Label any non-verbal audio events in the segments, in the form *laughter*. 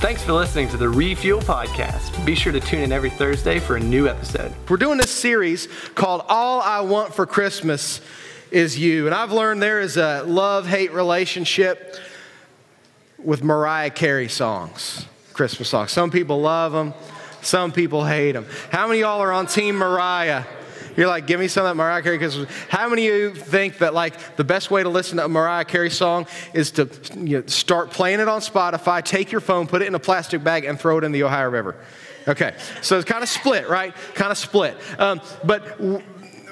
Thanks for listening to the Refuel Podcast. Be sure to tune in every Thursday for a new episode. We're doing this series called All I Want for Christmas Is You. And I've learned there is a love hate relationship with Mariah Carey songs, Christmas songs. Some people love them, some people hate them. How many of y'all are on Team Mariah? You're like, give me some of that Mariah Carey. Because how many of you think that like the best way to listen to a Mariah Carey song is to you know, start playing it on Spotify, take your phone, put it in a plastic bag, and throw it in the Ohio River? Okay, so it's kind of split, right? Kind of split. Um, but w-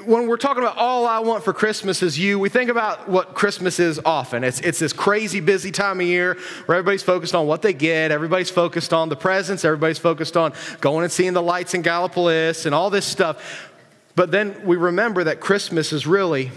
when we're talking about all I want for Christmas is you, we think about what Christmas is often. It's, it's this crazy busy time of year where everybody's focused on what they get, everybody's focused on the presents, everybody's focused on going and seeing the lights in Gallipolis and all this stuff. But then we remember that Christmas is really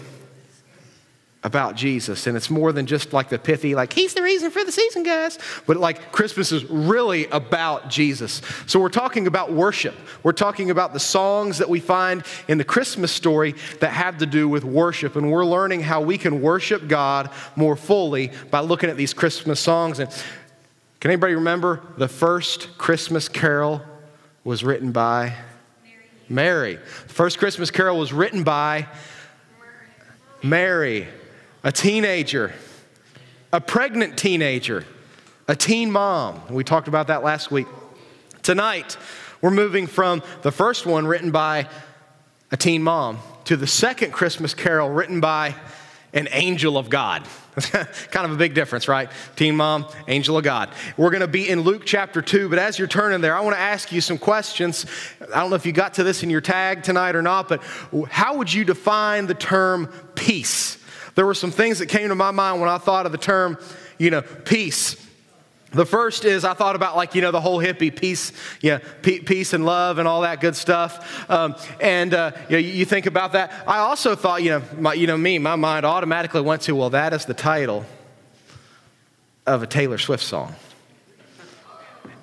about Jesus. And it's more than just like the pithy, like, he's the reason for the season, guys. But like, Christmas is really about Jesus. So we're talking about worship. We're talking about the songs that we find in the Christmas story that have to do with worship. And we're learning how we can worship God more fully by looking at these Christmas songs. And can anybody remember the first Christmas carol was written by? Mary. The first Christmas carol was written by Mary, a teenager, a pregnant teenager, a teen mom. We talked about that last week. Tonight, we're moving from the first one written by a teen mom to the second Christmas carol written by an angel of God. *laughs* kind of a big difference, right? Teen mom, angel of God. We're going to be in Luke chapter 2, but as you're turning there, I want to ask you some questions. I don't know if you got to this in your tag tonight or not, but how would you define the term peace? There were some things that came to my mind when I thought of the term, you know, peace. The first is I thought about like you know the whole hippie peace, yeah, peace and love and all that good stuff. Um, and uh, you, know, you think about that. I also thought you know my, you know me, my mind automatically went to well that is the title of a Taylor Swift song.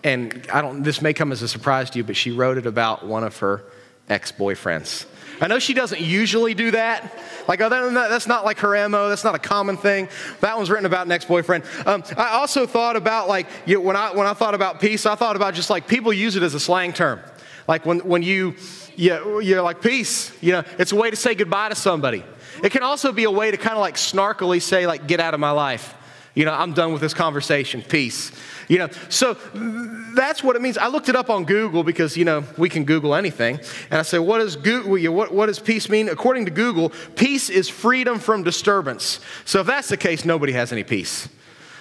And I don't. This may come as a surprise to you, but she wrote it about one of her ex-boyfriends. I know she doesn't usually do that. Like, oh, that, that's not like her MO. That's not a common thing. That one's written about an ex-boyfriend. Um, I also thought about like, you know, when I, when I thought about peace, I thought about just like people use it as a slang term. Like when, when you, you, you're like, peace, you know, it's a way to say goodbye to somebody. It can also be a way to kind of like snarkily say like, get out of my life. You know, I'm done with this conversation. Peace. You know, so that's what it means. I looked it up on Google because, you know, we can Google anything. And I said, what does, Google, what, what does peace mean? According to Google, peace is freedom from disturbance. So if that's the case, nobody has any peace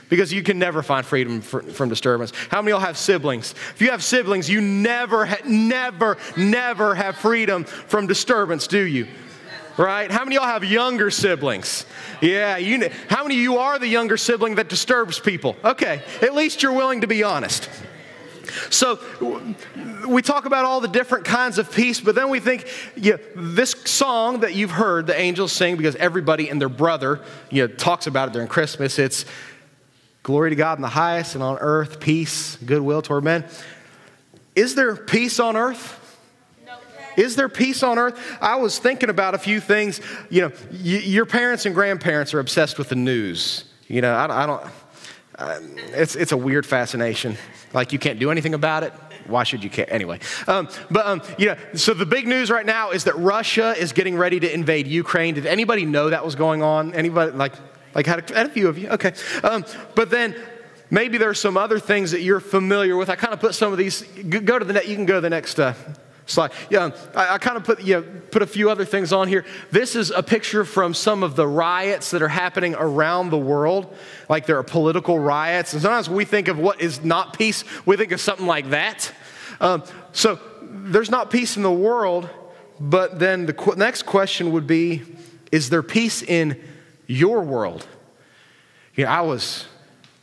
because you can never find freedom from disturbance. How many of y'all have siblings? If you have siblings, you never, never, never have freedom from disturbance, do you? Right? How many of y'all have younger siblings? Yeah, you, how many of you are the younger sibling that disturbs people? Okay, at least you're willing to be honest. So we talk about all the different kinds of peace, but then we think, yeah, this song that you've heard the angels sing because everybody and their brother you know, talks about it during Christmas. It's glory to God in the highest and on earth, peace, goodwill toward men. Is there peace on earth? Is there peace on earth? I was thinking about a few things. You know, y- your parents and grandparents are obsessed with the news. You know, I, I don't, uh, it's, it's a weird fascination. Like you can't do anything about it. Why should you care? Anyway, um, but um, you know, so the big news right now is that Russia is getting ready to invade Ukraine. Did anybody know that was going on? Anybody like like had a, had a few of you? Okay, um, but then maybe there's some other things that you're familiar with. I kind of put some of these. Go to the net. You can go to the next uh, slide. Yeah, I, I kind of put, know, put a few other things on here. This is a picture from some of the riots that are happening around the world. Like there are political riots. And sometimes we think of what is not peace, we think of something like that. Um, so there's not peace in the world, but then the qu- next question would be is there peace in your world? You know, I was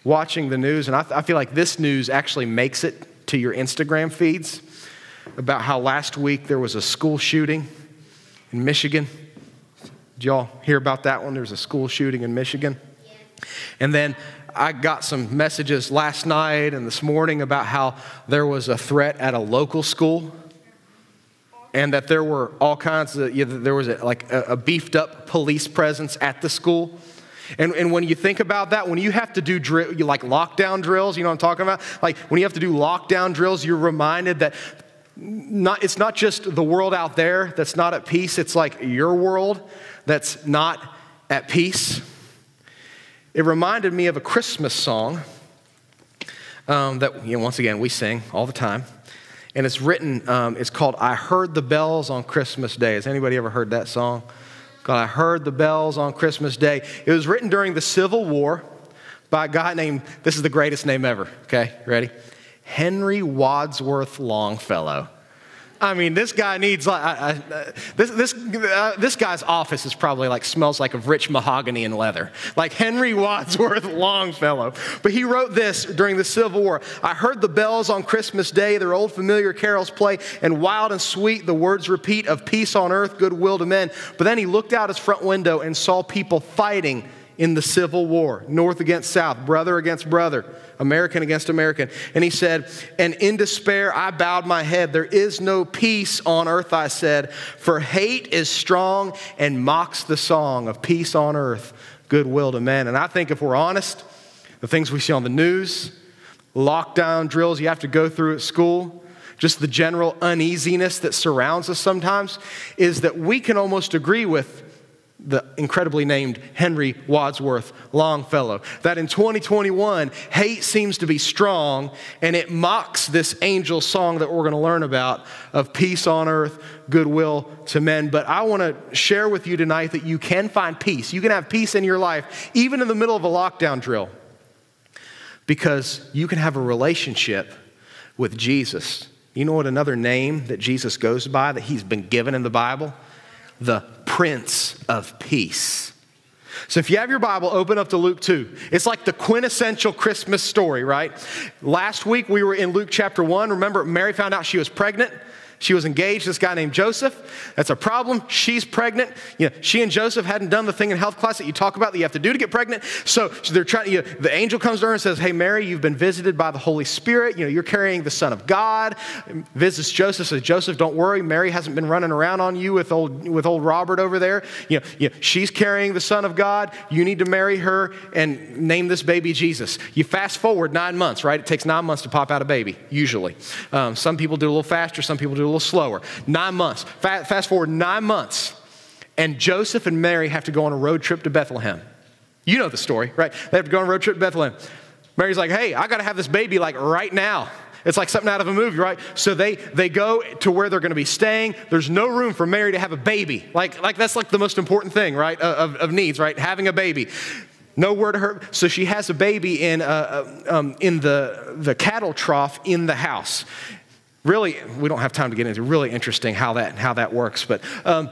watching the news, and I, th- I feel like this news actually makes it to your Instagram feeds about how last week there was a school shooting in Michigan. Did y'all hear about that one? There was a school shooting in Michigan. And then I got some messages last night and this morning about how there was a threat at a local school and that there were all kinds of, you know, there was a, like a, a beefed up police presence at the school. And, and when you think about that, when you have to do drill, you like lockdown drills, you know what I'm talking about? Like when you have to do lockdown drills, you're reminded that not, it's not just the world out there that's not at peace, it's like your world that's not at peace. It reminded me of a Christmas song um, that, you know, once again, we sing all the time. And it's written, um, it's called I Heard the Bells on Christmas Day. Has anybody ever heard that song? God, I heard the bells on Christmas Day. It was written during the Civil War by a guy named, this is the greatest name ever, okay? Ready? Henry Wadsworth Longfellow. I mean, this guy needs like I, I, this this uh, this guy's office is probably like smells like of rich mahogany and leather, like Henry *laughs* Wadsworth Longfellow. But he wrote this during the Civil War. I heard the bells on Christmas Day, their old familiar carols play, and wild and sweet the words repeat of peace on earth, goodwill to men. But then he looked out his front window and saw people fighting in the Civil War, North against South, brother against brother, American against American. And he said, And in despair I bowed my head. There is no peace on earth, I said, for hate is strong and mocks the song of peace on earth, goodwill to men. And I think if we're honest, the things we see on the news, lockdown drills you have to go through at school, just the general uneasiness that surrounds us sometimes, is that we can almost agree with the incredibly named Henry Wadsworth Longfellow. That in 2021, hate seems to be strong and it mocks this angel song that we're going to learn about of peace on earth, goodwill to men. But I want to share with you tonight that you can find peace. You can have peace in your life, even in the middle of a lockdown drill, because you can have a relationship with Jesus. You know what another name that Jesus goes by that he's been given in the Bible? the Prince of Peace. So if you have your Bible, open up to Luke 2. It's like the quintessential Christmas story, right? Last week we were in Luke chapter 1. Remember, Mary found out she was pregnant. She was engaged to this guy named Joseph. That's a problem. She's pregnant. You know, she and Joseph hadn't done the thing in health class that you talk about that you have to do to get pregnant. So, so they're trying. You know, the angel comes to her and says, "Hey, Mary, you've been visited by the Holy Spirit. You know, you're carrying the Son of God." Visits Joseph. Says, "Joseph, don't worry. Mary hasn't been running around on you with old with old Robert over there. You know, you know, she's carrying the Son of God. You need to marry her and name this baby Jesus." You fast forward nine months, right? It takes nine months to pop out a baby. Usually, um, some people do a little faster. Some people do a little slower. Nine months. Fast forward nine months, and Joseph and Mary have to go on a road trip to Bethlehem. You know the story, right? They have to go on a road trip to Bethlehem. Mary's like, hey, I got to have this baby like right now. It's like something out of a movie, right? So they, they go to where they're going to be staying. There's no room for Mary to have a baby. Like, like that's like the most important thing, right? Of, of needs, right? Having a baby. Nowhere to her. So she has a baby in, uh, um, in the, the cattle trough in the house really, we don't have time to get into really interesting how that, how that works, but um,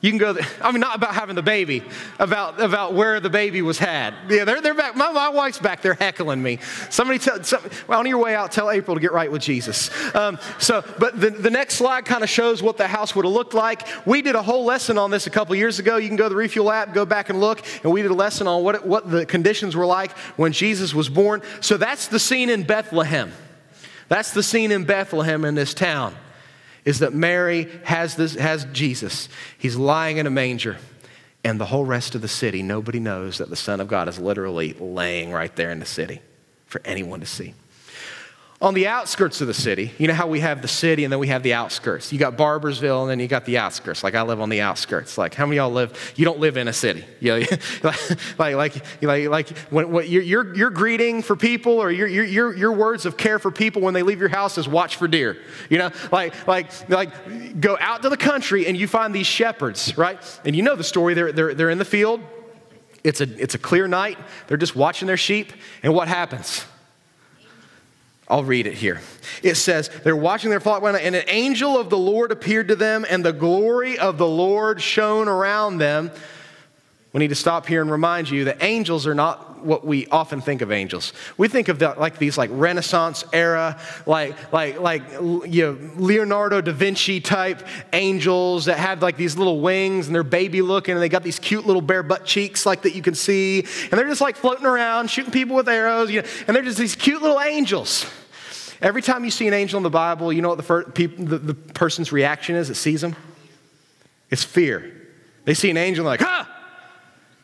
you can go, I mean, not about having the baby, about, about where the baby was had. Yeah, they're, they're back. My, my wife's back there heckling me. Somebody tell, some, well, on your way out, tell April to get right with Jesus. Um, so, but the, the next slide kind of shows what the house would have looked like. We did a whole lesson on this a couple years ago. You can go to the Refuel app, go back and look, and we did a lesson on what, it, what the conditions were like when Jesus was born. So that's the scene in Bethlehem. That's the scene in Bethlehem in this town, is that Mary has, this, has Jesus. He's lying in a manger. And the whole rest of the city, nobody knows that the Son of God is literally laying right there in the city for anyone to see on the outskirts of the city, you know how we have the city and then we have the outskirts. You got Barboursville and then you got the outskirts. Like I live on the outskirts. Like how many y'all live? You don't live in a city. *laughs* You know, like like like like when, when your, your greeting for people or your, your your words of care for people when they leave your house is watch for deer. You know, like like like go out to the country and you find these shepherds, right? And you know the story. They're they're they're in the field. It's a it's a clear night. They're just watching their sheep, and what happens? I'll read it here. It says, They're watching their flock, and an angel of the Lord appeared to them, and the glory of the Lord shone around them. We need to stop here and remind you that angels are not what we often think of angels. We think of the, like these like Renaissance era, like like like you know, Leonardo da Vinci type angels that have like these little wings and they're baby looking and they got these cute little bare butt cheeks like that you can see and they're just like floating around shooting people with arrows, you know, and they're just these cute little angels. Every time you see an angel in the Bible, you know what the, first, people, the, the person's reaction is that sees them? It's fear. They see an angel and they're like, ah!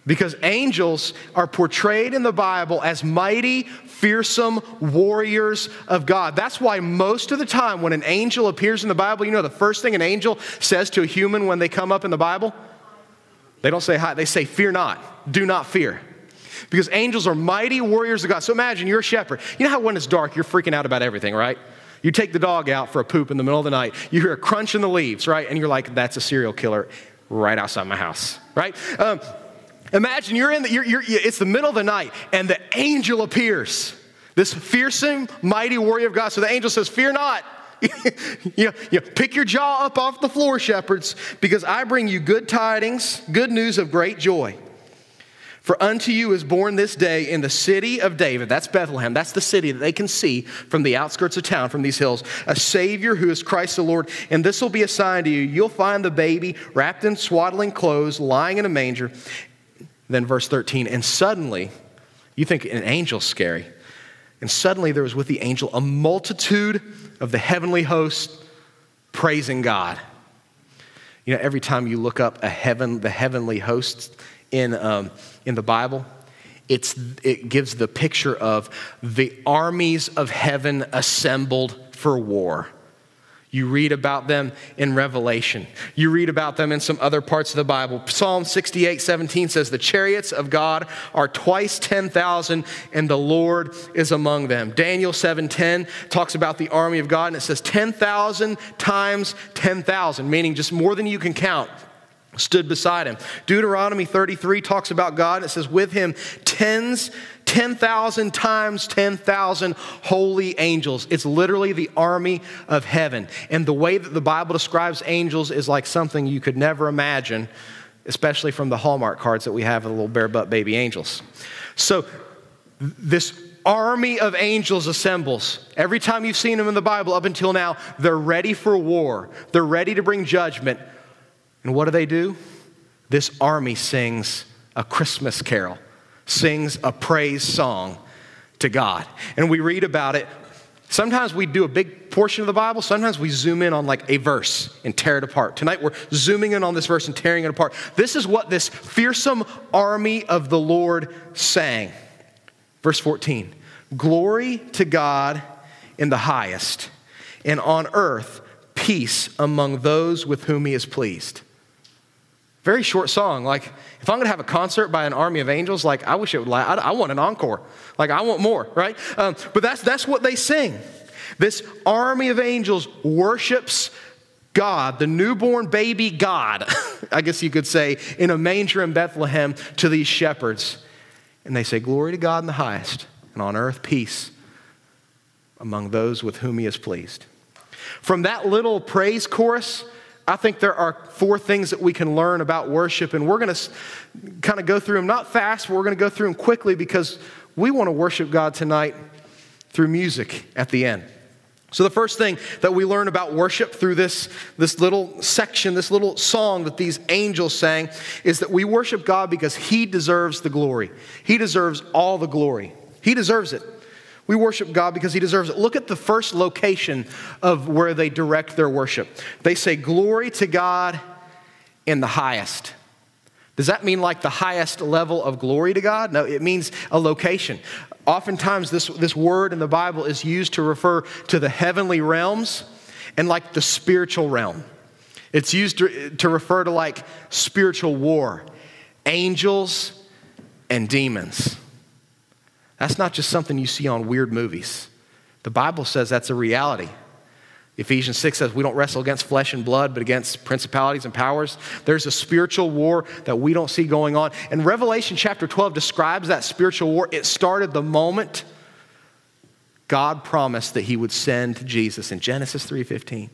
Because angels are portrayed in the Bible as mighty, fearsome warriors of God. That's why most of the time when an angel appears in the Bible, you know the first thing an angel says to a human when they come up in the Bible? They don't say hi, they say, Fear not, do not fear. Because angels are mighty warriors of God. So imagine you're a shepherd. You know how when it's dark, you're freaking out about everything, right? You take the dog out for a poop in the middle of the night, you hear a crunch in the leaves, right? And you're like, That's a serial killer right outside my house, right? Um, Imagine you're in the, you're, you're, it's the middle of the night and the angel appears. This fearsome, mighty warrior of God. So the angel says, Fear not. you, know, you know, pick your jaw up off the floor, shepherds, because I bring you good tidings, good news of great joy. For unto you is born this day in the city of David, that's Bethlehem, that's the city that they can see from the outskirts of town, from these hills, a Savior who is Christ the Lord. And this will be a sign to you. You'll find the baby wrapped in swaddling clothes, lying in a manger. Then, verse 13, and suddenly, you think an angel's scary. And suddenly there was with the angel a multitude of the heavenly host praising God. You know, every time you look up a heaven, the heavenly hosts in, um, in the Bible, it's, it gives the picture of the armies of heaven assembled for war. You read about them in Revelation. You read about them in some other parts of the Bible. Psalm 68 17 says, The chariots of God are twice 10,000, and the Lord is among them. Daniel 7 10 talks about the army of God, and it says 10,000 times 10,000, meaning just more than you can count stood beside him. Deuteronomy 33 talks about God, and it says, With him, tens 10,000 times 10,000 holy angels. It's literally the army of heaven. And the way that the Bible describes angels is like something you could never imagine, especially from the Hallmark cards that we have of the little bare butt baby angels. So, this army of angels assembles. Every time you've seen them in the Bible up until now, they're ready for war, they're ready to bring judgment. And what do they do? This army sings a Christmas carol sings a praise song to God. And we read about it. Sometimes we do a big portion of the Bible, sometimes we zoom in on like a verse and tear it apart. Tonight we're zooming in on this verse and tearing it apart. This is what this fearsome army of the Lord sang. Verse 14 Glory to God in the highest, and on earth peace among those with whom he is pleased. Very short song. Like, if I'm going to have a concert by an army of angels, like, I wish it would last. I, I want an encore. Like, I want more, right? Um, but that's, that's what they sing. This army of angels worships God, the newborn baby God, *laughs* I guess you could say, in a manger in Bethlehem to these shepherds. And they say, Glory to God in the highest, and on earth peace among those with whom he is pleased. From that little praise chorus, I think there are four things that we can learn about worship, and we're going to kind of go through them not fast, but we're going to go through them quickly because we want to worship God tonight through music at the end. So, the first thing that we learn about worship through this, this little section, this little song that these angels sang, is that we worship God because He deserves the glory. He deserves all the glory. He deserves it. We worship God because He deserves it. Look at the first location of where they direct their worship. They say, Glory to God in the highest. Does that mean like the highest level of glory to God? No, it means a location. Oftentimes, this, this word in the Bible is used to refer to the heavenly realms and like the spiritual realm. It's used to, to refer to like spiritual war, angels and demons. That's not just something you see on weird movies. The Bible says that's a reality. Ephesians 6 says we don't wrestle against flesh and blood, but against principalities and powers. There's a spiritual war that we don't see going on. And Revelation chapter 12 describes that spiritual war. It started the moment God promised that he would send Jesus in Genesis 3:15.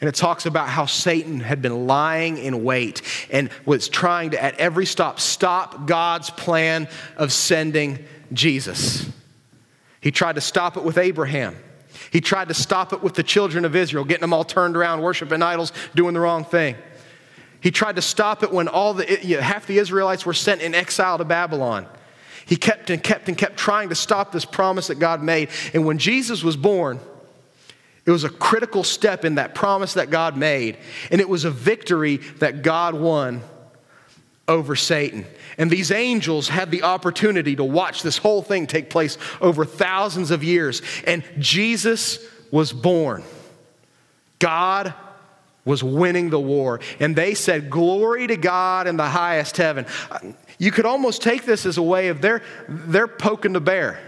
And it talks about how Satan had been lying in wait and was trying to, at every stop, stop God's plan of sending Jesus. He tried to stop it with Abraham. He tried to stop it with the children of Israel, getting them all turned around, worshiping idols, doing the wrong thing. He tried to stop it when all the, half the Israelites were sent in exile to Babylon. He kept and kept and kept trying to stop this promise that God made. And when Jesus was born, it was a critical step in that promise that God made. And it was a victory that God won over Satan. And these angels had the opportunity to watch this whole thing take place over thousands of years. And Jesus was born. God was winning the war. And they said, Glory to God in the highest heaven. Uh, you could almost take this as a way of they're, they're poking the bear.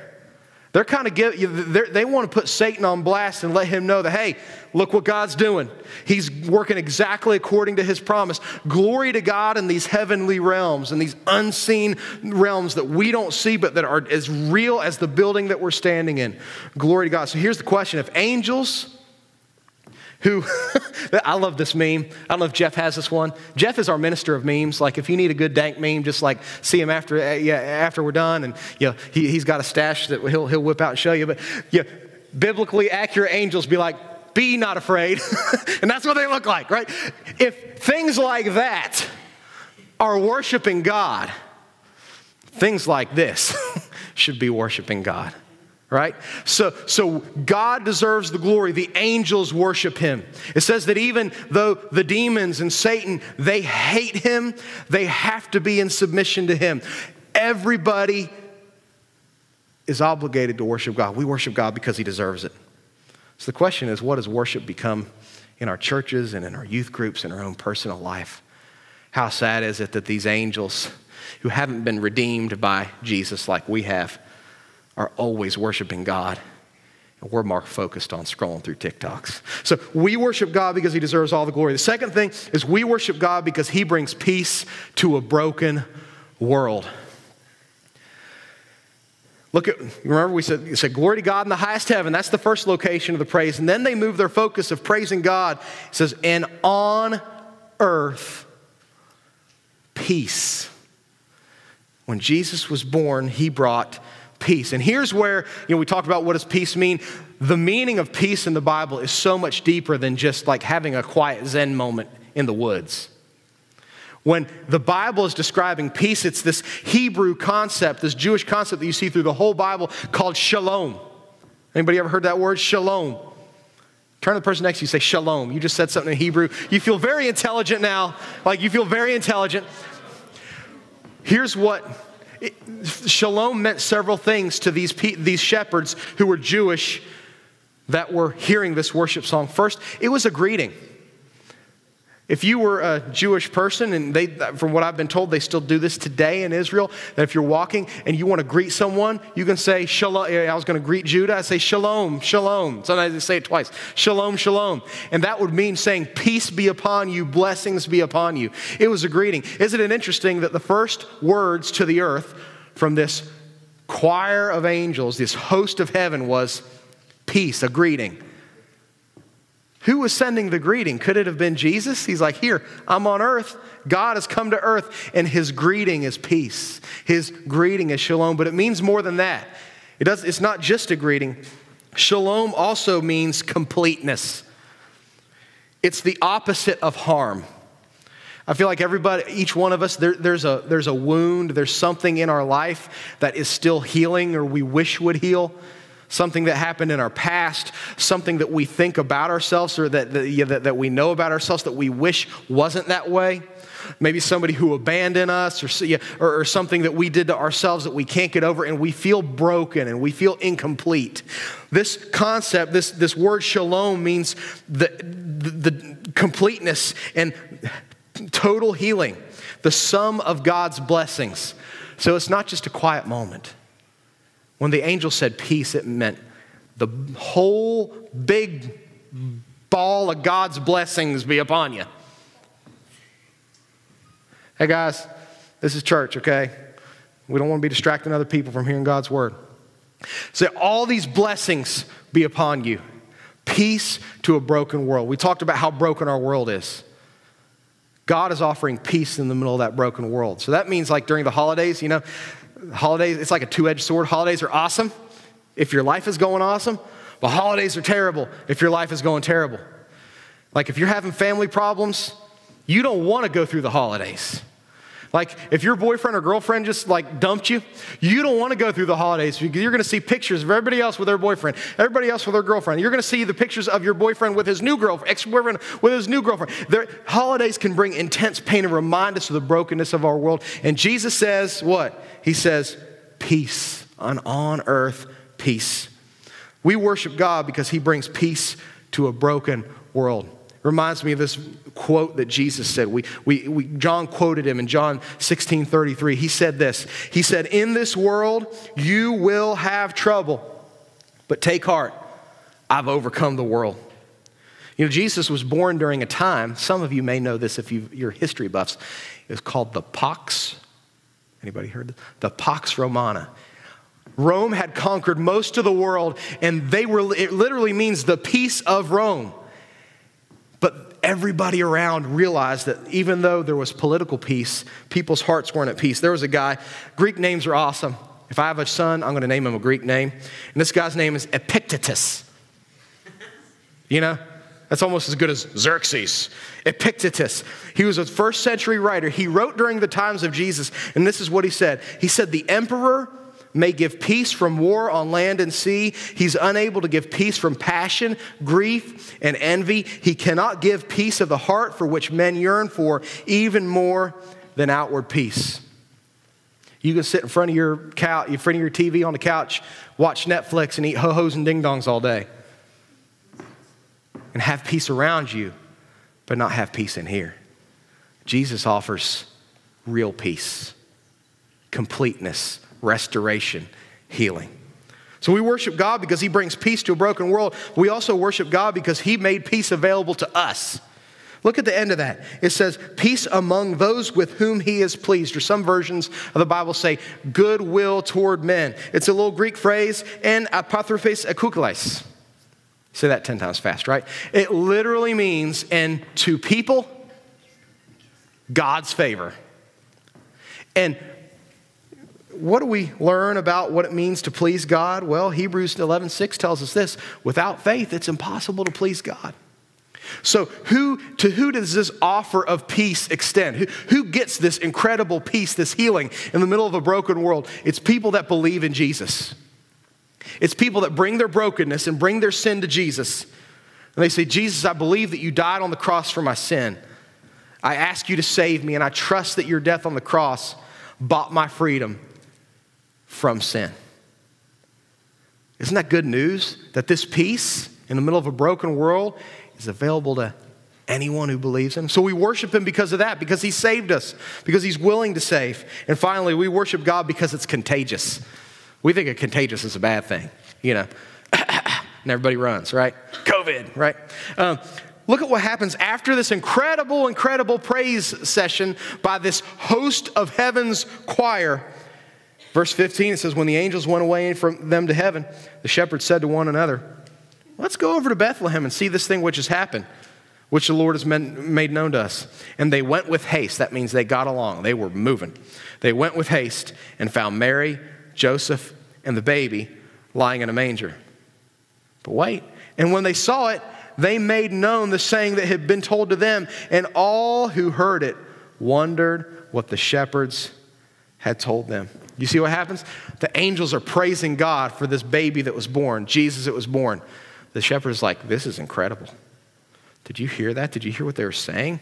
They're kind of give, they're, they want to put Satan on blast and let him know that, hey, look what God's doing. He's working exactly according to his promise. Glory to God in these heavenly realms and these unseen realms that we don't see, but that are as real as the building that we're standing in. Glory to God. So here's the question if angels, who *laughs* I love this meme. I don't know if Jeff has this one. Jeff is our minister of memes. Like if you need a good dank meme, just like see him after uh, yeah, after we're done, and you know, he, he's got a stash that he'll he'll whip out and show you. But yeah, biblically accurate angels be like, be not afraid, *laughs* and that's what they look like, right? If things like that are worshiping God, things like this *laughs* should be worshiping God right? So, so God deserves the glory. The angels worship him. It says that even though the demons and Satan, they hate him, they have to be in submission to him. Everybody is obligated to worship God. We worship God because he deserves it. So the question is, what does worship become in our churches and in our youth groups and our own personal life? How sad is it that these angels who haven't been redeemed by Jesus like we have, are always worshiping God. And we're more focused on scrolling through TikToks. *laughs* So we worship God because He deserves all the glory. The second thing is we worship God because He brings peace to a broken world. Look at, remember we said, said, glory to God in the highest heaven. That's the first location of the praise. And then they move their focus of praising God. It says, and on earth, peace. When Jesus was born, he brought peace. And here's where, you know, we talked about what does peace mean. The meaning of peace in the Bible is so much deeper than just like having a quiet Zen moment in the woods. When the Bible is describing peace, it's this Hebrew concept, this Jewish concept that you see through the whole Bible called shalom. Anybody ever heard that word? Shalom. Turn to the person next to you, say shalom. You just said something in Hebrew. You feel very intelligent now. Like you feel very intelligent. Here's what shalom meant several things to these, these shepherds who were Jewish that were hearing this worship song. First, it was a greeting. If you were a Jewish person, and they, from what I've been told, they still do this today in Israel, that if you're walking and you want to greet someone, you can say shalom. I was going to greet Judah. I say shalom, shalom. Sometimes they say it twice. Shalom, shalom. And that would mean saying peace be upon you, blessings be upon you. It was a greeting. Isn't it interesting that the first words to the earth from this choir of angels, this host of heaven, was peace, a greeting. Who was sending the greeting? Could it have been Jesus? He's like, Here, I'm on earth. God has come to earth, and his greeting is peace. His greeting is shalom, but it means more than that. It does, it's not just a greeting. Shalom also means completeness, it's the opposite of harm. I feel like everybody, each one of us, there, there's, a, there's a wound, there's something in our life that is still healing or we wish would heal something that happened in our past, something that we think about ourselves or that, that, yeah, that, that we know about ourselves that we wish wasn't that way. Maybe somebody who abandoned us or, yeah, or, or something that we did to ourselves that we can't get over and we feel broken and we feel incomplete. This concept, this, this word shalom means the, the, the completeness and total healing, the sum of God's blessings. So it's not just a quiet moment. When the angel said peace, it meant the whole big ball of God's blessings be upon you. Hey guys, this is church, okay? We don't want to be distracting other people from hearing God's word. So, all these blessings be upon you. Peace to a broken world. We talked about how broken our world is. God is offering peace in the middle of that broken world. So that means, like during the holidays, you know, holidays, it's like a two edged sword. Holidays are awesome if your life is going awesome, but holidays are terrible if your life is going terrible. Like if you're having family problems, you don't want to go through the holidays. Like, if your boyfriend or girlfriend just like dumped you, you don't want to go through the holidays you're going to see pictures of everybody else with their boyfriend, everybody else with their girlfriend. You're going to see the pictures of your boyfriend with his new girlfriend, ex boyfriend with his new girlfriend. Their, holidays can bring intense pain and remind us of the brokenness of our world. And Jesus says, what? He says, peace, on, on earth, peace. We worship God because he brings peace to a broken world. Reminds me of this quote that Jesus said. We, we, we, John quoted him in John 16 33. He said this He said, In this world you will have trouble, but take heart, I've overcome the world. You know, Jesus was born during a time, some of you may know this if you're history buffs, it was called the Pax. Anybody heard this? The Pax Romana. Rome had conquered most of the world, and they were, it literally means the peace of Rome. But everybody around realized that even though there was political peace, people's hearts weren't at peace. There was a guy, Greek names are awesome. If I have a son, I'm going to name him a Greek name. And this guy's name is Epictetus. You know, that's almost as good as Xerxes. Epictetus. He was a first century writer. He wrote during the times of Jesus, and this is what he said. He said, The emperor may give peace from war on land and sea. He's unable to give peace from passion, grief, and envy. He cannot give peace of the heart for which men yearn for, even more than outward peace. You can sit in front of your couch, in front of your TV on the couch, watch Netflix, and eat ho hos and ding dongs all day, and have peace around you, but not have peace in here. Jesus offers real peace, completeness, restoration, healing. So we worship God because He brings peace to a broken world. We also worship God because He made peace available to us. Look at the end of that. It says, peace among those with whom he is pleased. Or some versions of the Bible say, goodwill toward men. It's a little Greek phrase, and apotrophes ekoukalais. Say that 10 times fast, right? It literally means, and to people, God's favor. And what do we learn about what it means to please God? Well, Hebrews 11:6 tells us this, without faith it's impossible to please God. So, who to who does this offer of peace extend? Who, who gets this incredible peace, this healing in the middle of a broken world? It's people that believe in Jesus. It's people that bring their brokenness and bring their sin to Jesus. And they say, Jesus, I believe that you died on the cross for my sin. I ask you to save me, and I trust that your death on the cross bought my freedom from sin. Isn't that good news? That this peace in the middle of a broken world is available to anyone who believes him. So we worship him because of that, because he saved us, because he's willing to save. And finally, we worship God because it's contagious. We think a contagious is a bad thing, you know. *coughs* and everybody runs, right? COVID, right? Um, look at what happens after this incredible, incredible praise session by this host of heaven's choir. Verse 15, it says, When the angels went away from them to heaven, the shepherds said to one another, Let's go over to Bethlehem and see this thing which has happened, which the Lord has made known to us. And they went with haste. That means they got along, they were moving. They went with haste and found Mary, Joseph, and the baby lying in a manger. But wait, and when they saw it, they made known the saying that had been told to them, and all who heard it wondered what the shepherds had told them. You see what happens? The angels are praising God for this baby that was born, Jesus that was born. The shepherd's like, This is incredible. Did you hear that? Did you hear what they were saying?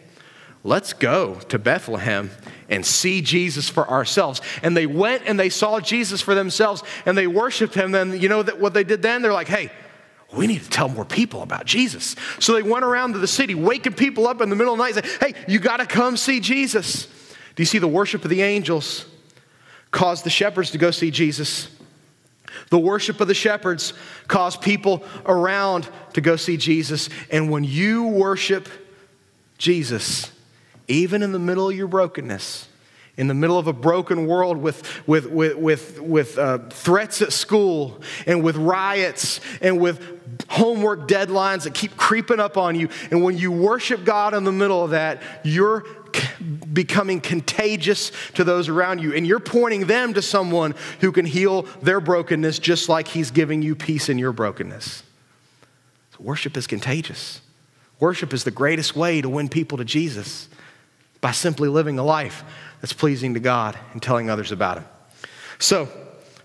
Let's go to Bethlehem and see Jesus for ourselves. And they went and they saw Jesus for themselves and they worshiped him. Then, you know what they did then? They're like, hey, we need to tell more people about Jesus. So they went around to the city, waking people up in the middle of the night, saying, hey, you got to come see Jesus. Do you see the worship of the angels? Caused the shepherds to go see Jesus. The worship of the shepherds caused people around to go see Jesus. And when you worship Jesus, even in the middle of your brokenness, in the middle of a broken world with, with, with, with, with uh, threats at school and with riots and with homework deadlines that keep creeping up on you. And when you worship God in the middle of that, you're becoming contagious to those around you. And you're pointing them to someone who can heal their brokenness just like He's giving you peace in your brokenness. So worship is contagious. Worship is the greatest way to win people to Jesus by simply living a life that's pleasing to God and telling others about Him. So,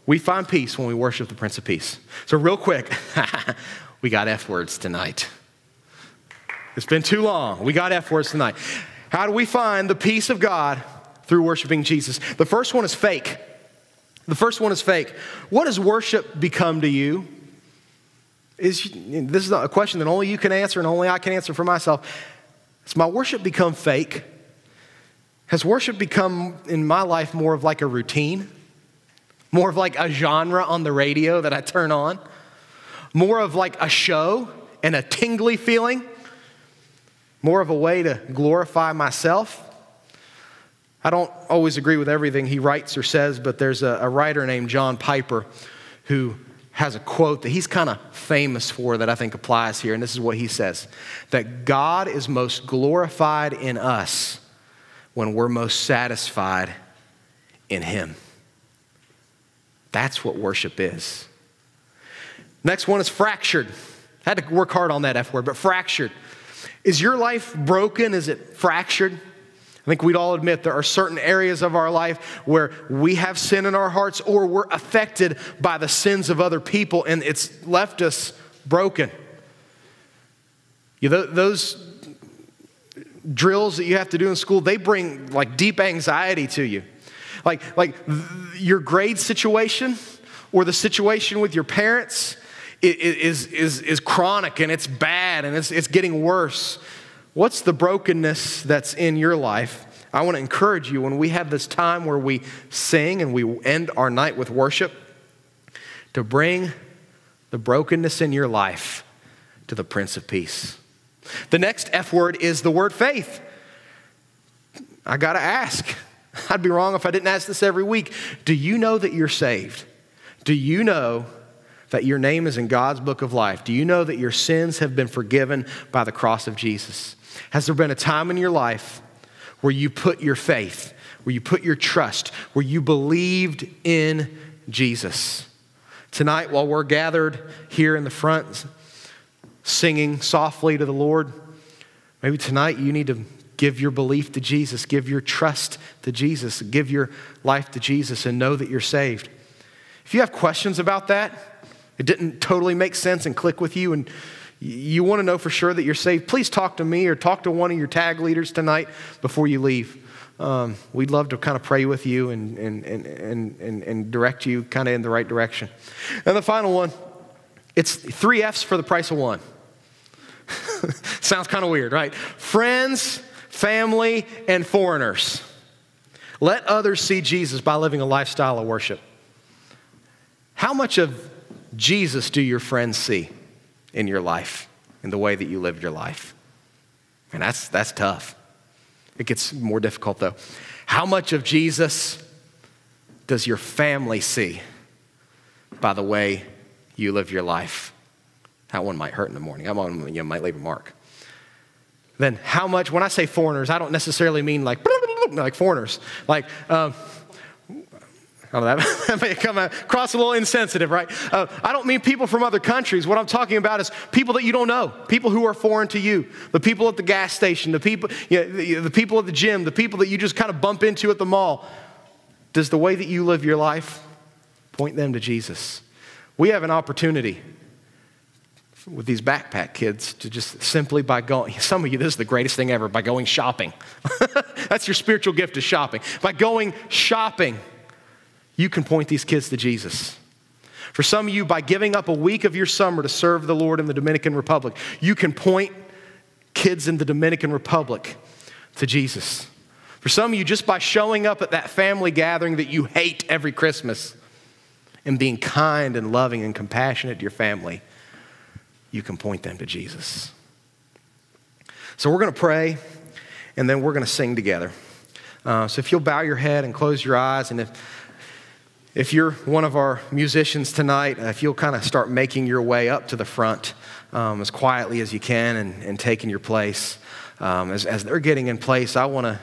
we find peace when we worship the Prince of Peace. So, real quick, *laughs* we got F words tonight. It's been too long. We got F words tonight. How do we find the peace of God through worshiping Jesus? The first one is fake. The first one is fake. What does worship become to you? Is this is a question that only you can answer and only I can answer for myself. Has my worship become fake? Has worship become in my life more of like a routine? More of like a genre on the radio that I turn on? More of like a show and a tingly feeling? More of a way to glorify myself. I don't always agree with everything he writes or says, but there's a, a writer named John Piper who has a quote that he's kind of famous for that I think applies here, and this is what he says that God is most glorified in us when we're most satisfied in Him. That's what worship is. Next one is fractured. I had to work hard on that F word, but fractured. Is your life broken? Is it fractured? I think we'd all admit there are certain areas of our life where we have sin in our hearts or we're affected by the sins of other people and it's left us broken. You know, those drills that you have to do in school, they bring like deep anxiety to you. Like, like your grade situation or the situation with your parents is, is, is chronic and it's bad and it's, it's getting worse. What's the brokenness that's in your life? I want to encourage you when we have this time where we sing and we end our night with worship to bring the brokenness in your life to the Prince of Peace. The next F word is the word faith. I got to ask. I'd be wrong if I didn't ask this every week. Do you know that you're saved? Do you know that your name is in God's book of life? Do you know that your sins have been forgiven by the cross of Jesus? Has there been a time in your life where you put your faith, where you put your trust, where you believed in Jesus? Tonight, while we're gathered here in the front singing softly to the Lord, maybe tonight you need to give your belief to Jesus, give your trust to Jesus, give your life to Jesus, and know that you're saved. If you have questions about that, it didn't totally make sense and click with you, and you want to know for sure that you're saved, please talk to me or talk to one of your tag leaders tonight before you leave. Um, we'd love to kind of pray with you and, and, and, and, and direct you kind of in the right direction. And the final one, it's three F's for the price of one. *laughs* Sounds kind of weird, right? Friends, family, and foreigners. Let others see Jesus by living a lifestyle of worship. How much of Jesus do your friends see in your life, in the way that you live your life? And that's, that's tough. It gets more difficult though. How much of Jesus does your family see by the way you live your life? That one might hurt in the morning. That one you might leave a mark. Then, how much, when I say foreigners, I don't necessarily mean like, *laughs* like foreigners. Like, um, Oh, that, *laughs* that may come across a little insensitive, right? Uh, I don't mean people from other countries. What I'm talking about is people that you don't know, people who are foreign to you, the people at the gas station, the people, you know, the, the people at the gym, the people that you just kind of bump into at the mall. Does the way that you live your life point them to Jesus? We have an opportunity with these backpack kids to just simply by going, some of you, this is the greatest thing ever, by going shopping. *laughs* That's your spiritual gift is shopping. By going shopping you can point these kids to Jesus. For some of you, by giving up a week of your summer to serve the Lord in the Dominican Republic, you can point kids in the Dominican Republic to Jesus. For some of you, just by showing up at that family gathering that you hate every Christmas and being kind and loving and compassionate to your family, you can point them to Jesus. So we're going to pray and then we're going to sing together. Uh, so if you'll bow your head and close your eyes, and if if you're one of our musicians tonight, if you'll kind of start making your way up to the front um, as quietly as you can and, and taking your place, um, as, as they're getting in place, I want to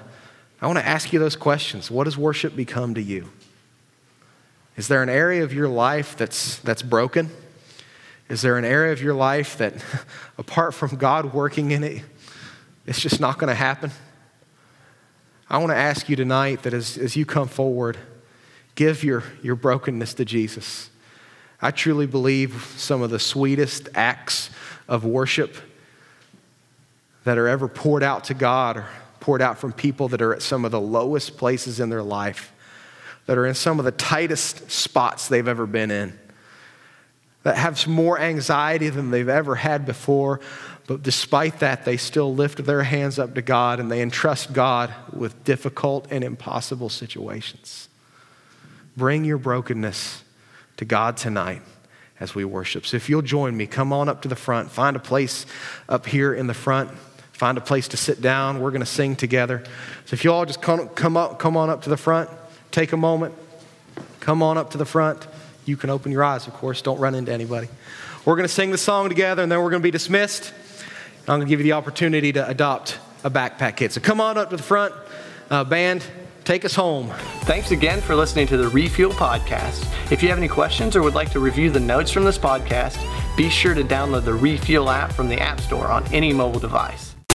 I want to ask you those questions. What does worship become to you? Is there an area of your life that's, that's broken? Is there an area of your life that, *laughs* apart from God working in it, it's just not going to happen? I want to ask you tonight that as, as you come forward, give your, your brokenness to Jesus. I truly believe some of the sweetest acts of worship that are ever poured out to God are poured out from people that are at some of the lowest places in their life, that are in some of the tightest spots they've ever been in, that have more anxiety than they've ever had before. But despite that, they still lift their hands up to God and they entrust God with difficult and impossible situations. Bring your brokenness to God tonight as we worship. So if you'll join me, come on up to the front, find a place up here in the front. Find a place to sit down. We're going to sing together. So if you all just come, come, up, come on up to the front, take a moment, come on up to the front. You can open your eyes, of course. Don't run into anybody. We're going to sing the song together, and then we're going to be dismissed. I'm going to give you the opportunity to adopt a backpack kit. So come on up to the front. Uh, band, take us home. Thanks again for listening to the Refuel Podcast. If you have any questions or would like to review the notes from this podcast, be sure to download the Refuel app from the App Store on any mobile device.